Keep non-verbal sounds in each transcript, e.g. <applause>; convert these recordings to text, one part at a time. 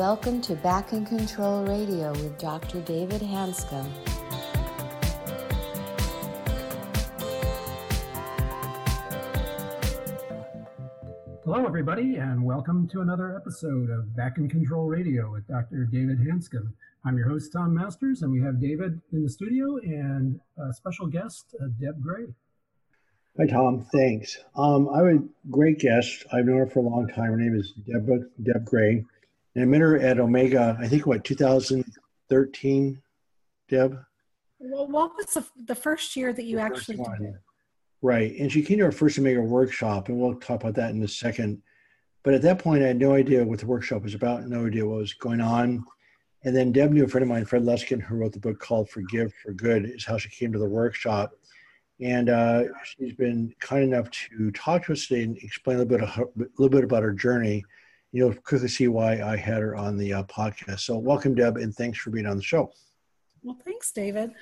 welcome to Back in Control Radio with Dr. David Hanscom. Hello, everybody, and welcome to another episode of Back in Control Radio with Dr. David Hanscom. I'm your host, Tom Masters, and we have David in the studio and a special guest, uh, Deb Gray. Hi, Tom. Thanks. Um, I have a great guest. I've known her for a long time. Her name is Deb, Deb Gray. And I met her at Omega, I think, what, 2013, Deb? Well, what was the, the first year that you the actually did Right. And she came to our first Omega workshop, and we'll talk about that in a second. But at that point, I had no idea what the workshop was about, no idea what was going on. And then Deb knew a friend of mine, Fred Luskin, who wrote the book called Forgive for Good, is how she came to the workshop. And uh, she's been kind enough to talk to us today and explain a little bit, of her, a little bit about her journey. You'll quickly see why I had her on the uh, podcast. So, welcome, Deb, and thanks for being on the show. Well, thanks, David.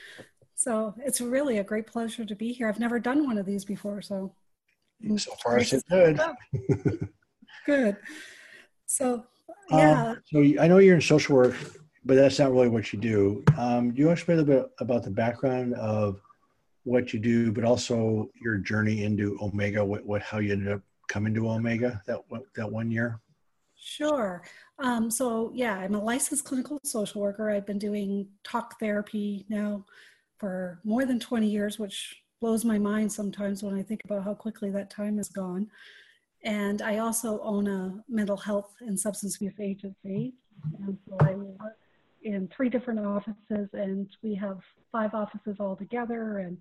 So it's really a great pleasure to be here. I've never done one of these before, so so far so good. <laughs> good. So um, yeah. Um, so I know you're in social work, but that's not really what you do. Um, do you want to explain a bit about the background of what you do, but also your journey into Omega? What, what how you ended up coming to Omega that that one year? Sure. Um, so yeah, I'm a licensed clinical social worker. I've been doing talk therapy now for more than 20 years, which blows my mind sometimes when I think about how quickly that time has gone. And I also own a mental health and substance abuse agency. And so I work in three different offices, and we have five offices all together and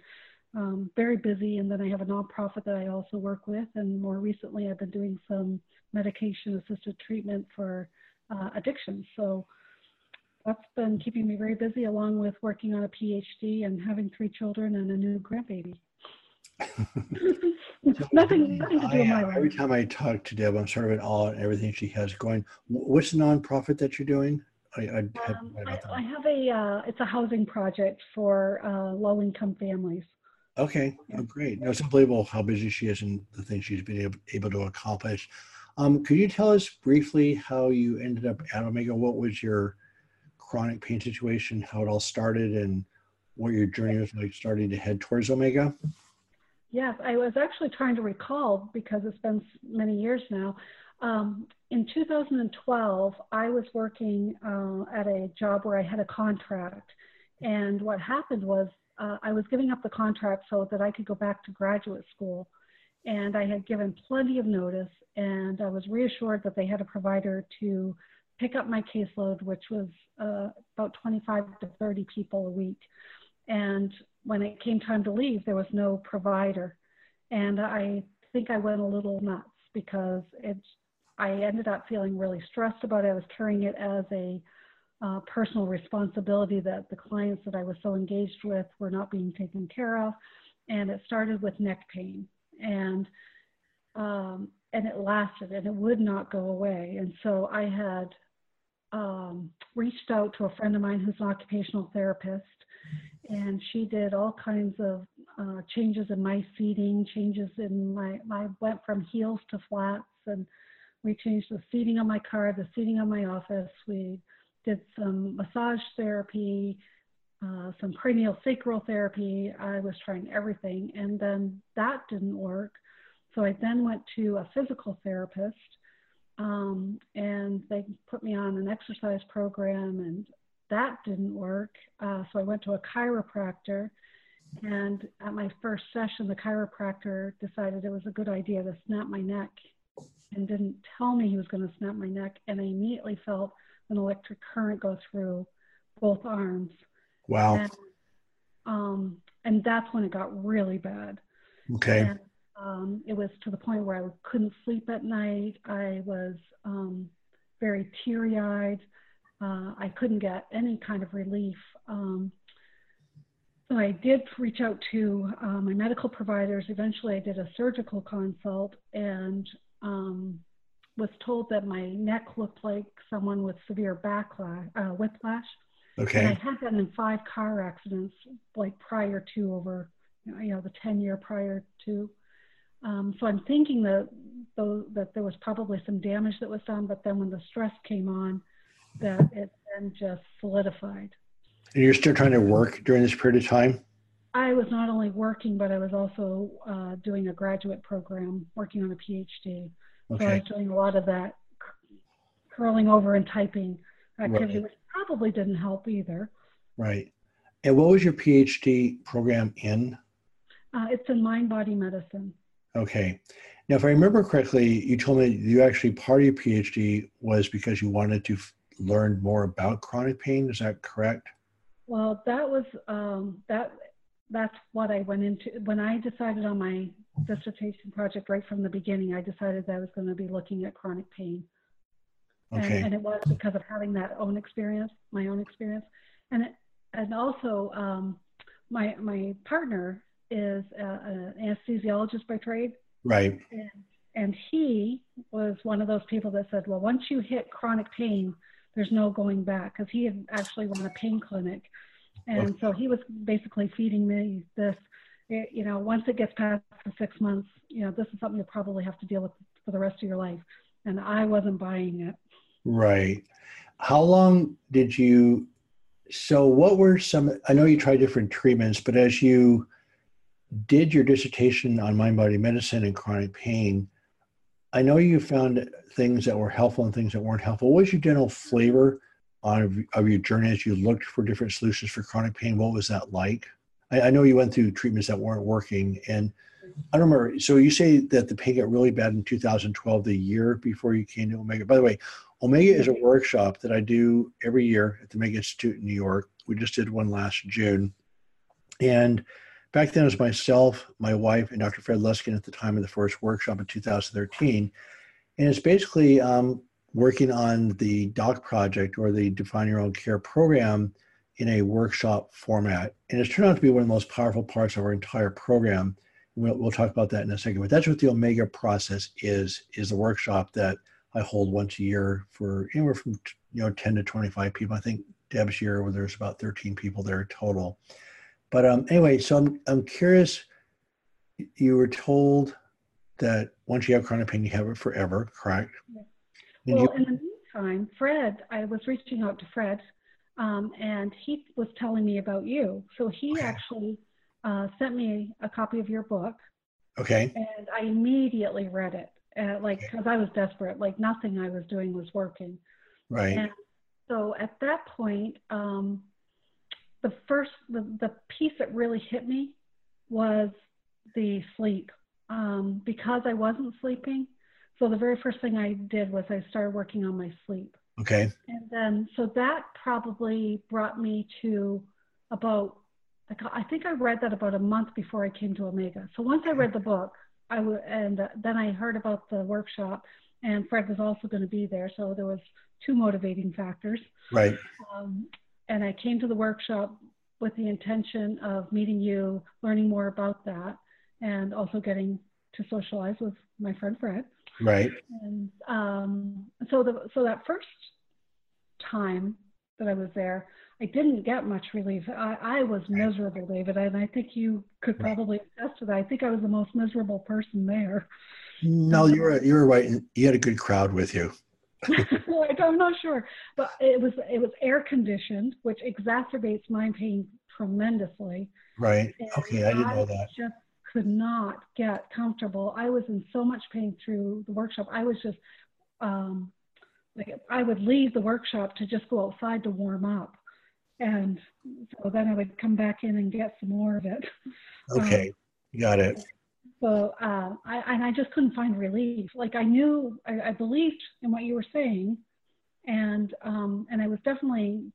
um, very busy. And then I have a nonprofit that I also work with. And more recently, I've been doing some medication assisted treatment for uh, addiction. So that's been keeping me very busy, along with working on a PhD and having three children and a new grandbaby. <laughs> nothing, <laughs> nothing to do with my life. Every time I talk to Deb, I'm sort of in awe at everything she has going. What's the nonprofit that you're doing? I, I, um, I, I have a, uh, it's a housing project for uh, low income families. Okay, oh, great. No, it's unbelievable how busy she is and the things she's been able, able to accomplish. Um, could you tell us briefly how you ended up at Omega? What was your chronic pain situation, how it all started, and what your journey was like starting to head towards Omega? Yes, I was actually trying to recall because it's been many years now. Um, in 2012, I was working uh, at a job where I had a contract. And what happened was uh, I was giving up the contract so that I could go back to graduate school. And I had given plenty of notice, and I was reassured that they had a provider to pick up my caseload, which was uh, about 25 to 30 people a week. And when it came time to leave, there was no provider. And I think I went a little nuts because it, I ended up feeling really stressed about it. I was carrying it as a uh, personal responsibility that the clients that I was so engaged with were not being taken care of. And it started with neck pain. And um, and it lasted and it would not go away. And so I had um, reached out to a friend of mine who's an occupational therapist, and she did all kinds of uh, changes in my seating, changes in my, I went from heels to flats, and we changed the seating on my car, the seating on my office. We did some massage therapy, uh, some cranial sacral therapy. I was trying everything, and then that didn't work. So I then went to a physical therapist um, and they put me on an exercise program, and that didn't work. Uh, so I went to a chiropractor. And at my first session, the chiropractor decided it was a good idea to snap my neck and didn't tell me he was going to snap my neck. And I immediately felt an electric current go through both arms. Wow. And, um, and that's when it got really bad. Okay. And um, it was to the point where I couldn't sleep at night. I was um, very teary eyed. Uh, I couldn't get any kind of relief. Um, so I did reach out to uh, my medical providers. Eventually, I did a surgical consult and um, was told that my neck looked like someone with severe backlash, uh, whiplash. Okay. And I had been in five car accidents, like prior to over, you know, the 10 year prior to. Um, so I'm thinking that, though, that there was probably some damage that was done, but then when the stress came on, that it then just solidified. And you're still trying to work during this period of time? I was not only working, but I was also uh, doing a graduate program, working on a PhD. Okay. So I was doing a lot of that curling over and typing activity, right. which probably didn't help either. Right. And what was your PhD program in? Uh, it's in mind body medicine. Okay. Now, if I remember correctly, you told me you actually part of your PhD was because you wanted to f- learn more about chronic pain. Is that correct? Well, that was um, that. That's what I went into when I decided on my dissertation project. Right from the beginning, I decided that I was going to be looking at chronic pain, okay. and, and it was because of having that own experience, my own experience, and it, and also um, my my partner is an anesthesiologist by trade. Right. And, and he was one of those people that said, well, once you hit chronic pain, there's no going back because he had actually run a pain clinic. Oh. And okay. so he was basically feeding me this, it, you know, once it gets past the six months, you know, this is something you'll probably have to deal with for the rest of your life. And I wasn't buying it. Right. How long did you? So, what were some? I know you tried different treatments, but as you did your dissertation on mind body medicine and chronic pain, I know you found things that were helpful and things that weren't helpful. What was your general flavor on of your journey as you looked for different solutions for chronic pain? What was that like? I, I know you went through treatments that weren't working, and I don't remember. So you say that the pain got really bad in 2012, the year before you came to Omega. By the way, Omega is a workshop that I do every year at the Omega Institute in New York. We just did one last June, and back then it was myself, my wife, and Dr. Fred Luskin at the time of the first workshop in 2013. And it's basically um, working on the DOC project or the Define Your Own Care program in a workshop format. And it's turned out to be one of the most powerful parts of our entire program. We'll, we'll talk about that in a second. But that's what the Omega process is, is the workshop that I hold once a year for anywhere from you know 10 to 25 people. I think Deb's year where there's about 13 people there total. But um, anyway, so I'm I'm curious. You were told that once you have chronic pain, you have it forever, correct? Yeah. Well, you- in the meantime, Fred, I was reaching out to Fred, um, and he was telling me about you. So he okay. actually uh, sent me a copy of your book. Okay. And I immediately read it, uh, like because okay. I was desperate. Like nothing I was doing was working. Right. And so at that point, um, the first the, the piece that really hit me was the sleep um, because I wasn't sleeping. So the very first thing I did was I started working on my sleep. Okay. And then so that probably brought me to about like I think I read that about a month before I came to Omega. So once I read the book, I would and uh, then I heard about the workshop and Fred was also going to be there. So there was two motivating factors. Right. Um, and I came to the workshop with the intention of meeting you, learning more about that, and also getting to socialize with my friend Fred. Right. And um, so the so that first time that I was there, I didn't get much relief. I, I was miserable, David, and I think you could probably attest to that. I think I was the most miserable person there. No, you were you were right. You had a good crowd with you. <laughs> like, I'm not sure, but it was it was air conditioned, which exacerbates my pain tremendously. Right. And okay, I didn't know that. Just could not get comfortable. I was in so much pain through the workshop. I was just um, like I would leave the workshop to just go outside to warm up, and so then I would come back in and get some more of it. <laughs> Okay, um, got it. So uh, I and I just couldn't find relief. Like I knew, I, I believed in what you were saying, and um, and I was definitely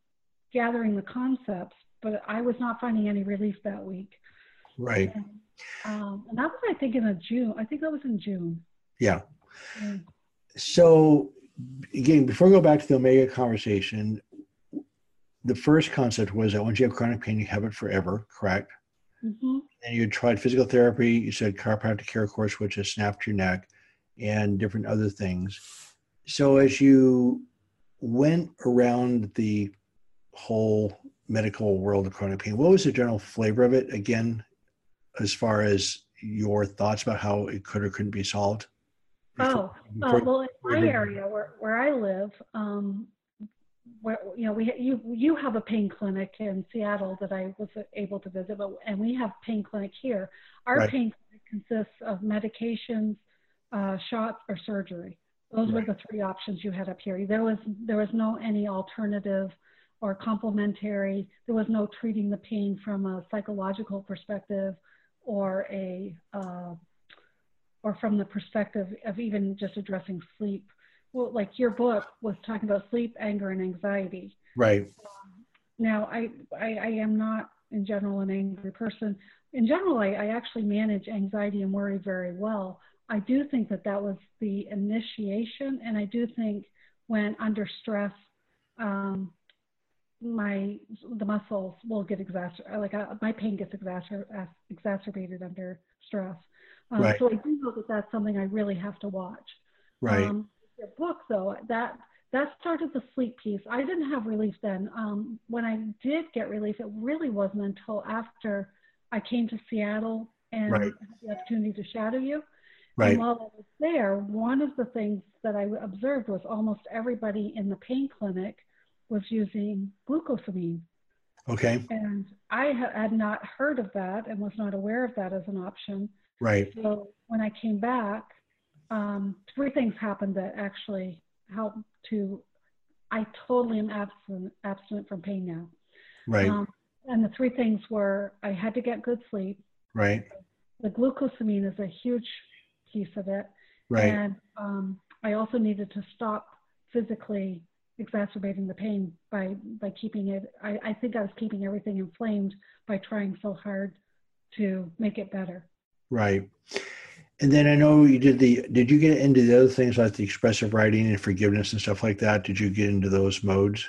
gathering the concepts, but I was not finding any relief that week. Right. And, um, and that was, I think, in a June. I think that was in June. Yeah. yeah. So again, before we go back to the Omega conversation, the first concept was that once you have chronic pain, you have it forever, correct? Mm-hmm. And you tried physical therapy, you said chiropractic care course, which has snapped your neck, and different other things. So as you went around the whole medical world of chronic pain, what was the general flavor of it again, as far as your thoughts about how it could or couldn't be solved? Before, oh, uh, well, in my area where, where I live, um, where, you know, we you you have a pain clinic in Seattle that I was able to visit, but and we have pain clinic here. Our right. pain clinic consists of medications, uh, shots, or surgery. Those right. were the three options you had up here. There was there was no any alternative or complementary. There was no treating the pain from a psychological perspective or a uh, or from the perspective of even just addressing sleep. Well, like your book was talking about sleep, anger, and anxiety. Right. Um, now, I, I, I am not in general an angry person. In general, I, I actually manage anxiety and worry very well. I do think that that was the initiation, and I do think when under stress, um, my the muscles will get exacerbated. Like uh, my pain gets exacer- exacerbated under stress. Um, right. So I do know that that's something I really have to watch. Right. Um, the book, though, that that started the sleep piece. I didn't have relief then. Um, when I did get relief, it really wasn't until after I came to Seattle and right. had the opportunity to shadow you. Right. And while I was there, one of the things that I observed was almost everybody in the pain clinic was using glucosamine. Okay. And I had not heard of that and was not aware of that as an option. Right. So when I came back, um, three things happened that actually helped to. I totally am abstinent, abstinent from pain now. Right. Um, and the three things were I had to get good sleep. Right. The glucosamine is a huge piece of it. Right. And um, I also needed to stop physically exacerbating the pain by by keeping it. I, I think I was keeping everything inflamed by trying so hard to make it better. Right. And then I know you did the, did you get into the other things like the expressive writing and forgiveness and stuff like that? Did you get into those modes?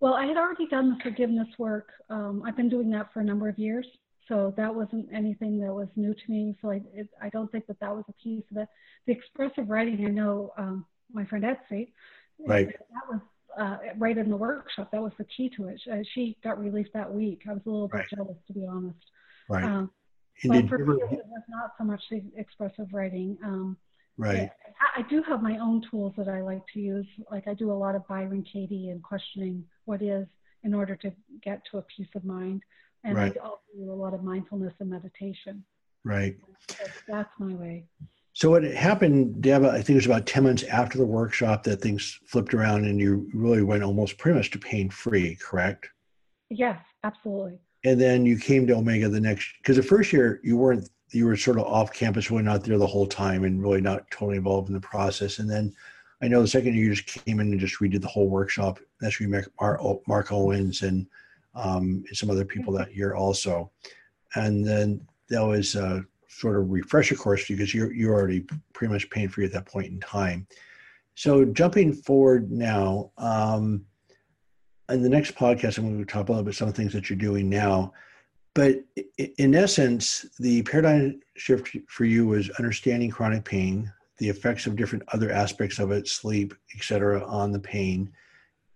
Well, I had already done the forgiveness work. Um, I've been doing that for a number of years. So that wasn't anything that was new to me. So I, it, I don't think that that was a piece of it. The expressive writing, I know um, my friend Etsy, right. that was uh, right in the workshop. That was the key to it. She got relief that week. I was a little bit right. jealous, to be honest. Right. Um, but for me, it was not so much the expressive writing. Um, right. I, I, do have my own tools that I like to use. Like I do a lot of Byron Katie and questioning what is in order to get to a peace of mind. And right. I also do a lot of mindfulness and meditation. Right. that's my way. So what happened, Deb, I think it was about 10 months after the workshop that things flipped around and you really went almost pretty much to pain free, correct? Yes, absolutely and then you came to Omega the next because the first year you weren't you were sort of off campus, really not there the whole time, and really not totally involved in the process. And then I know the second year you just came in and just redid the whole workshop. That's where you met Mark Owens and, um, some other people that year also. And then that was a sort of refresher course because you're you're already pretty much pain free at that point in time. So jumping forward now. Um, in the next podcast, I'm going to talk about some of the things that you're doing now. But in essence, the paradigm shift for you was understanding chronic pain, the effects of different other aspects of it, sleep, etc., on the pain,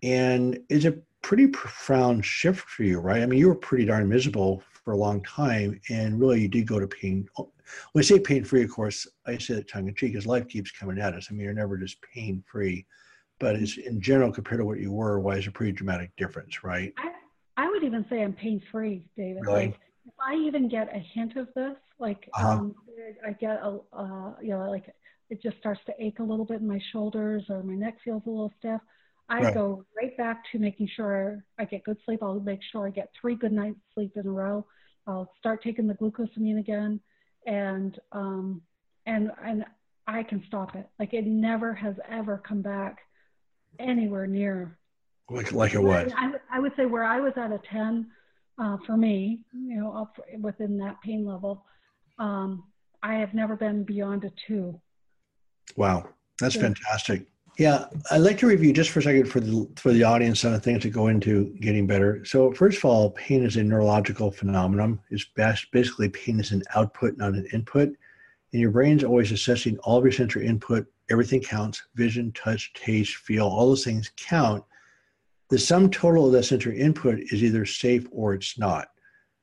and it's a pretty profound shift for you, right? I mean, you were pretty darn miserable for a long time, and really, you did go to pain. When I say pain free, of course, I say that tongue in cheek, because life keeps coming at us. I mean, you're never just pain free but it's in general compared to what you were, why is a pretty dramatic difference, right? I, I would even say I'm pain free, David. Really? Like, if I even get a hint of this, like uh-huh. um, I get a, uh, you know, like it just starts to ache a little bit in my shoulders or my neck feels a little stiff. I right. go right back to making sure I get good sleep. I'll make sure I get three good nights sleep in a row. I'll start taking the glucosamine again, and um, and and I can stop it. Like it never has ever come back anywhere near. Like like a what? I, I would say where I was at a ten uh, for me, you know, up within that pain level. Um, I have never been beyond a two. Wow, that's so, fantastic. Yeah, I'd like to review just for a second for the for the audience some things that go into getting better. So first of all, pain is a neurological phenomenon. It's best, basically pain is an output, not an input. And your brain's always assessing all of your sensory input everything counts vision, touch, taste, feel, all those things count. The sum total of that sensory input is either safe or it's not.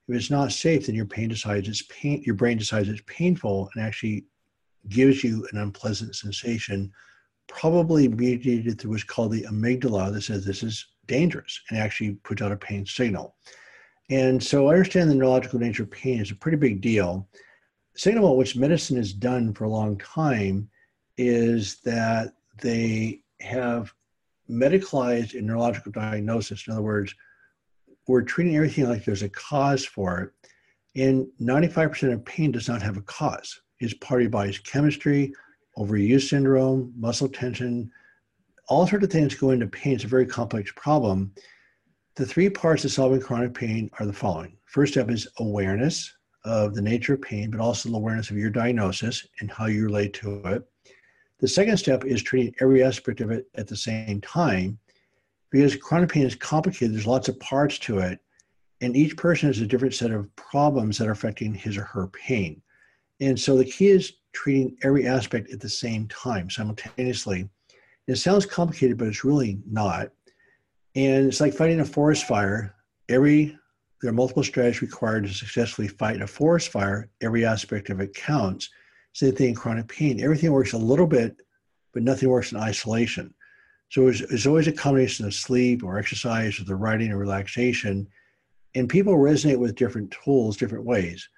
If it's not safe, then your pain decides it's pain, your brain decides it's painful and actually gives you an unpleasant sensation probably mediated through what's called the amygdala that says this is dangerous and actually puts out a pain signal. And so I understand the neurological nature of pain is a pretty big deal. Signal, which medicine has done for a long time, is that they have medicalized a neurological diagnosis. In other words, we're treating everything like there's a cause for it. And 95% of pain does not have a cause. It's part of your body's chemistry, overuse syndrome, muscle tension, all sorts of things go into pain. It's a very complex problem. The three parts of solving chronic pain are the following. First step is awareness of the nature of pain, but also the awareness of your diagnosis and how you relate to it. The second step is treating every aspect of it at the same time because chronic pain is complicated. There's lots of parts to it, and each person has a different set of problems that are affecting his or her pain. And so the key is treating every aspect at the same time, simultaneously. It sounds complicated, but it's really not. And it's like fighting a forest fire. Every there are multiple strategies required to successfully fight a forest fire. Every aspect of it counts. Same thing in chronic pain. Everything works a little bit, but nothing works in isolation. So it's, it's always a combination of sleep or exercise or the writing or relaxation. And people resonate with different tools, different ways.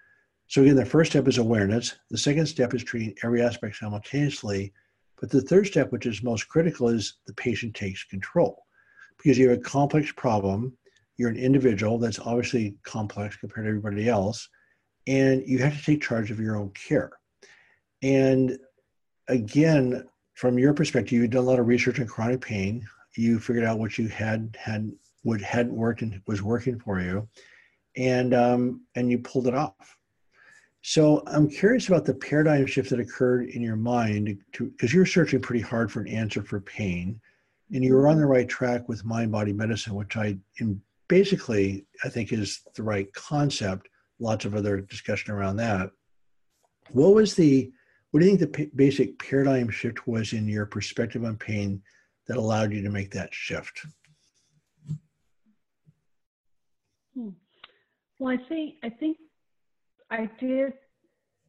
So again, the first step is awareness. The second step is treating every aspect simultaneously. But the third step, which is most critical, is the patient takes control. Because you have a complex problem, you're an individual that's obviously complex compared to everybody else, and you have to take charge of your own care. And again, from your perspective, you've done a lot of research on chronic pain. You figured out what you had had what hadn't worked and was working for you, and um, and you pulled it off. So I'm curious about the paradigm shift that occurred in your mind because you're searching pretty hard for an answer for pain, and you were on the right track with mind body medicine, which I in basically I think is the right concept. Lots of other discussion around that. What was the what do you think the p- basic paradigm shift was in your perspective on pain that allowed you to make that shift? Hmm. Well, I think I think I did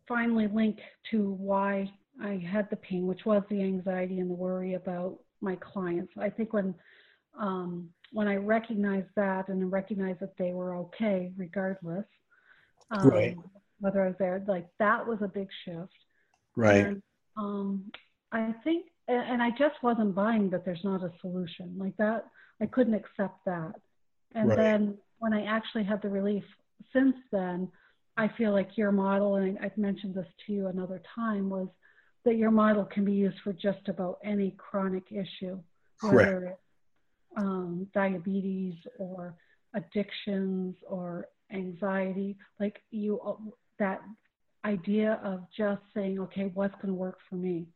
finally link to why I had the pain, which was the anxiety and the worry about my clients. I think when um, when I recognized that and recognized that they were okay regardless, um, right. whether I was there, like that was a big shift. Right. And, um, I think, and I just wasn't buying that there's not a solution like that. I couldn't accept that. And right. then when I actually had the relief since then, I feel like your model, and I've mentioned this to you another time, was that your model can be used for just about any chronic issue, whether it's um, diabetes or addictions or anxiety. Like you, that idea of just saying, okay, what's going to work for me?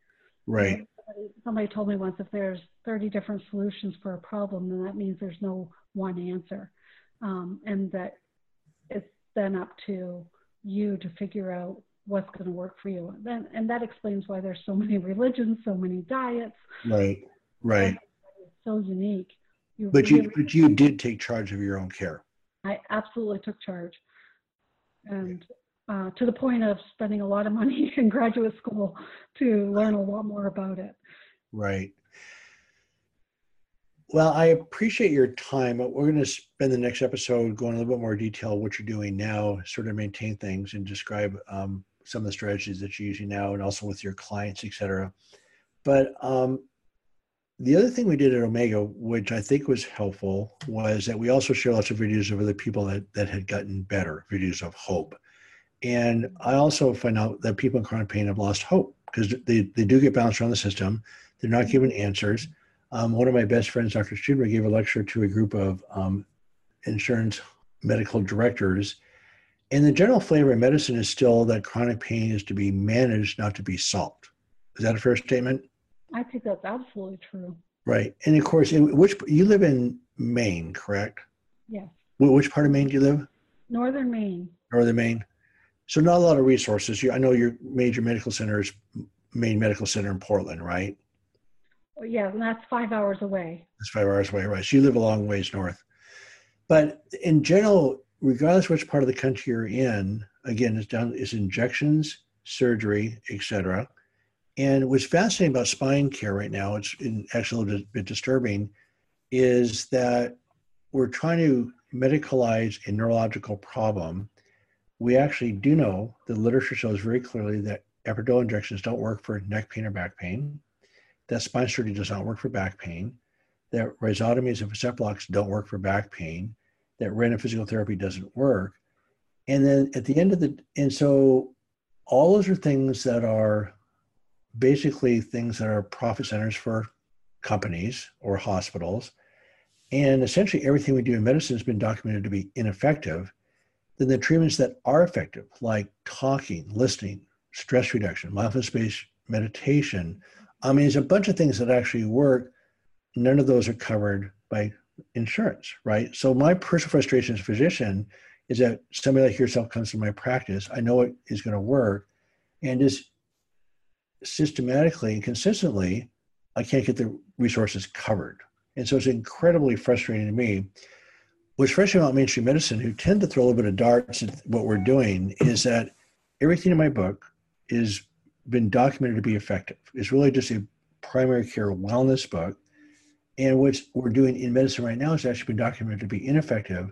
Right. Somebody, somebody told me once if there's 30 different solutions for a problem, then that means there's no one answer. Um, and that then up to you to figure out what's going to work for you. And, then, and that explains why there's so many religions, so many diets. Right, right. So unique. You but really, you, but you did take charge of your own care. I absolutely took charge. And uh, to the point of spending a lot of money <laughs> in graduate school to learn a lot more about it. Right. Well, I appreciate your time. But we're going to spend the next episode going a little bit more detail what you're doing now, sort of maintain things and describe um, some of the strategies that you're using now, and also with your clients, et cetera. But um, the other thing we did at Omega, which I think was helpful, was that we also share lots of videos of other people that, that had gotten better, videos of hope. And I also find out that people in chronic pain have lost hope because they, they do get bounced around the system. They're not given answers. Um, one of my best friends, Dr. Studmer, gave a lecture to a group of um, insurance medical directors. And the general flavor of medicine is still that chronic pain is to be managed, not to be solved. Is that a fair statement? I think that's absolutely true. Right. And of course, which you live in Maine, correct? Yes. Which part of Maine do you live? Northern Maine. Northern Maine. So not a lot of resources. You, I know your major medical center is Maine Medical Center in Portland, right? Yeah, and that's five hours away. That's five hours away, right? So you live a long ways north. But in general, regardless which part of the country you're in, again, it's down is injections, surgery, etc. And what's fascinating about spine care right now, it's actually a little bit disturbing, is that we're trying to medicalize a neurological problem. We actually do know the literature shows very clearly that epidural injections don't work for neck pain or back pain, that spine surgery does not work for back pain, that rhizotomies and facet blocks don't work for back pain, that random physical therapy doesn't work. And then at the end of the, and so all those are things that are basically things that are profit centers for companies or hospitals. And essentially everything we do in medicine has been documented to be ineffective. Then the treatments that are effective, like talking, listening, stress reduction, mindfulness based meditation, I mean, there's a bunch of things that actually work. None of those are covered by insurance, right? So my personal frustration as a physician is that somebody like yourself comes to my practice. I know it is going to work, and just systematically and consistently, I can't get the resources covered. And so it's incredibly frustrating to me. What's frustrating about mainstream medicine, who tend to throw a little bit of darts at what we're doing, is that everything in my book is been documented to be effective. It's really just a primary care wellness book. And what we're doing in medicine right now has actually been documented to be ineffective.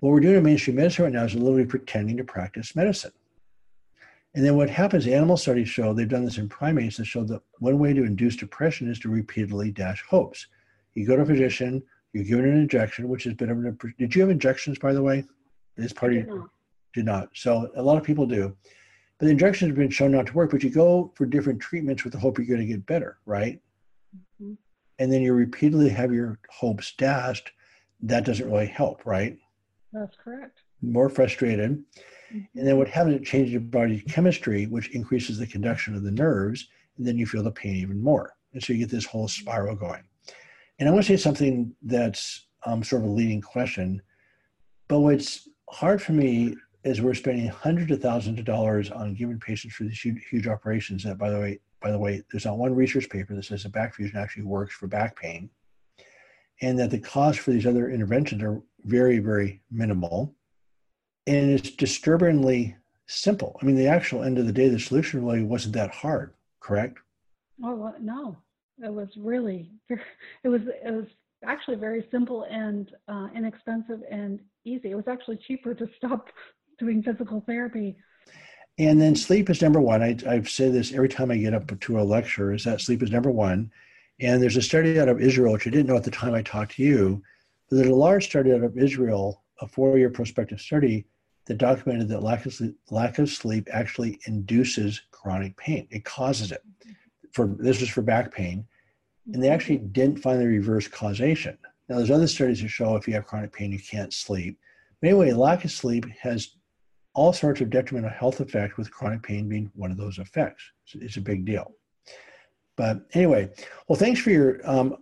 What we're doing in mainstream medicine right now is literally pretending to practice medicine. And then what happens, animal studies show, they've done this in primates that show that one way to induce depression is to repeatedly dash hopes. You go to a physician, you're given an injection, which has been, a, did you have injections, by the way? This party did not. did not. So a lot of people do. But the injections have been shown not to work, but you go for different treatments with the hope you're going to get better, right? Mm-hmm. And then you repeatedly have your hopes dashed. That doesn't really help, right? That's correct. More frustrated. Mm-hmm. And then what happens, it changes your body's chemistry, which increases the conduction of the nerves, and then you feel the pain even more. And so you get this whole spiral going. And I want to say something that's um, sort of a leading question, but what's hard for me is we're spending hundreds of thousands of dollars on giving patients for these huge, huge operations. That, by the way, by the way, there's not one research paper that says that back fusion actually works for back pain, and that the cost for these other interventions are very, very minimal, and it's disturbingly simple. I mean, the actual end of the day, the solution really wasn't that hard. Correct? Oh no, it was really, <laughs> it was it was actually very simple and uh, inexpensive and easy. It was actually cheaper to stop doing physical therapy. And then sleep is number one. I, I say this every time I get up to a lecture is that sleep is number one. And there's a study out of Israel, which I didn't know at the time I talked to you, but there's a large study out of Israel, a four-year prospective study that documented that lack of sleep, lack of sleep actually induces chronic pain. It causes it. For this is for back pain, and they mm-hmm. actually didn't find the reverse causation. Now, there's other studies that show if you have chronic pain, you can't sleep. But anyway, lack of sleep has all sorts of detrimental health effects, with chronic pain being one of those effects. It's, it's a big deal. But anyway, well, thanks for your. Um,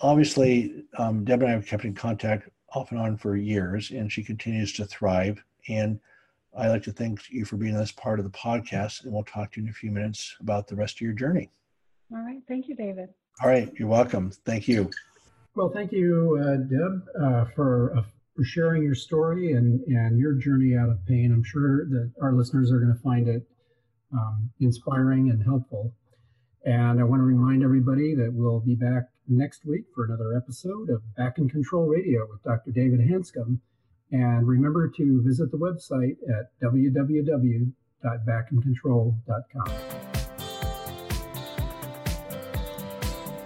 obviously, um, Deb and I have kept in contact off and on for years, and she continues to thrive. And I'd like to thank you for being this part of the podcast, and we'll talk to you in a few minutes about the rest of your journey. All right. Thank you, David. All right. You're welcome. Thank you. Well, thank you, uh, Deb, uh, for uh, for sharing your story and, and your journey out of pain. I'm sure that our listeners are going to find it um, inspiring and helpful. And I want to remind everybody that we'll be back next week for another episode of Back in Control Radio with Dr. David Hanscom. And remember to visit the website at www.backincontrol.com.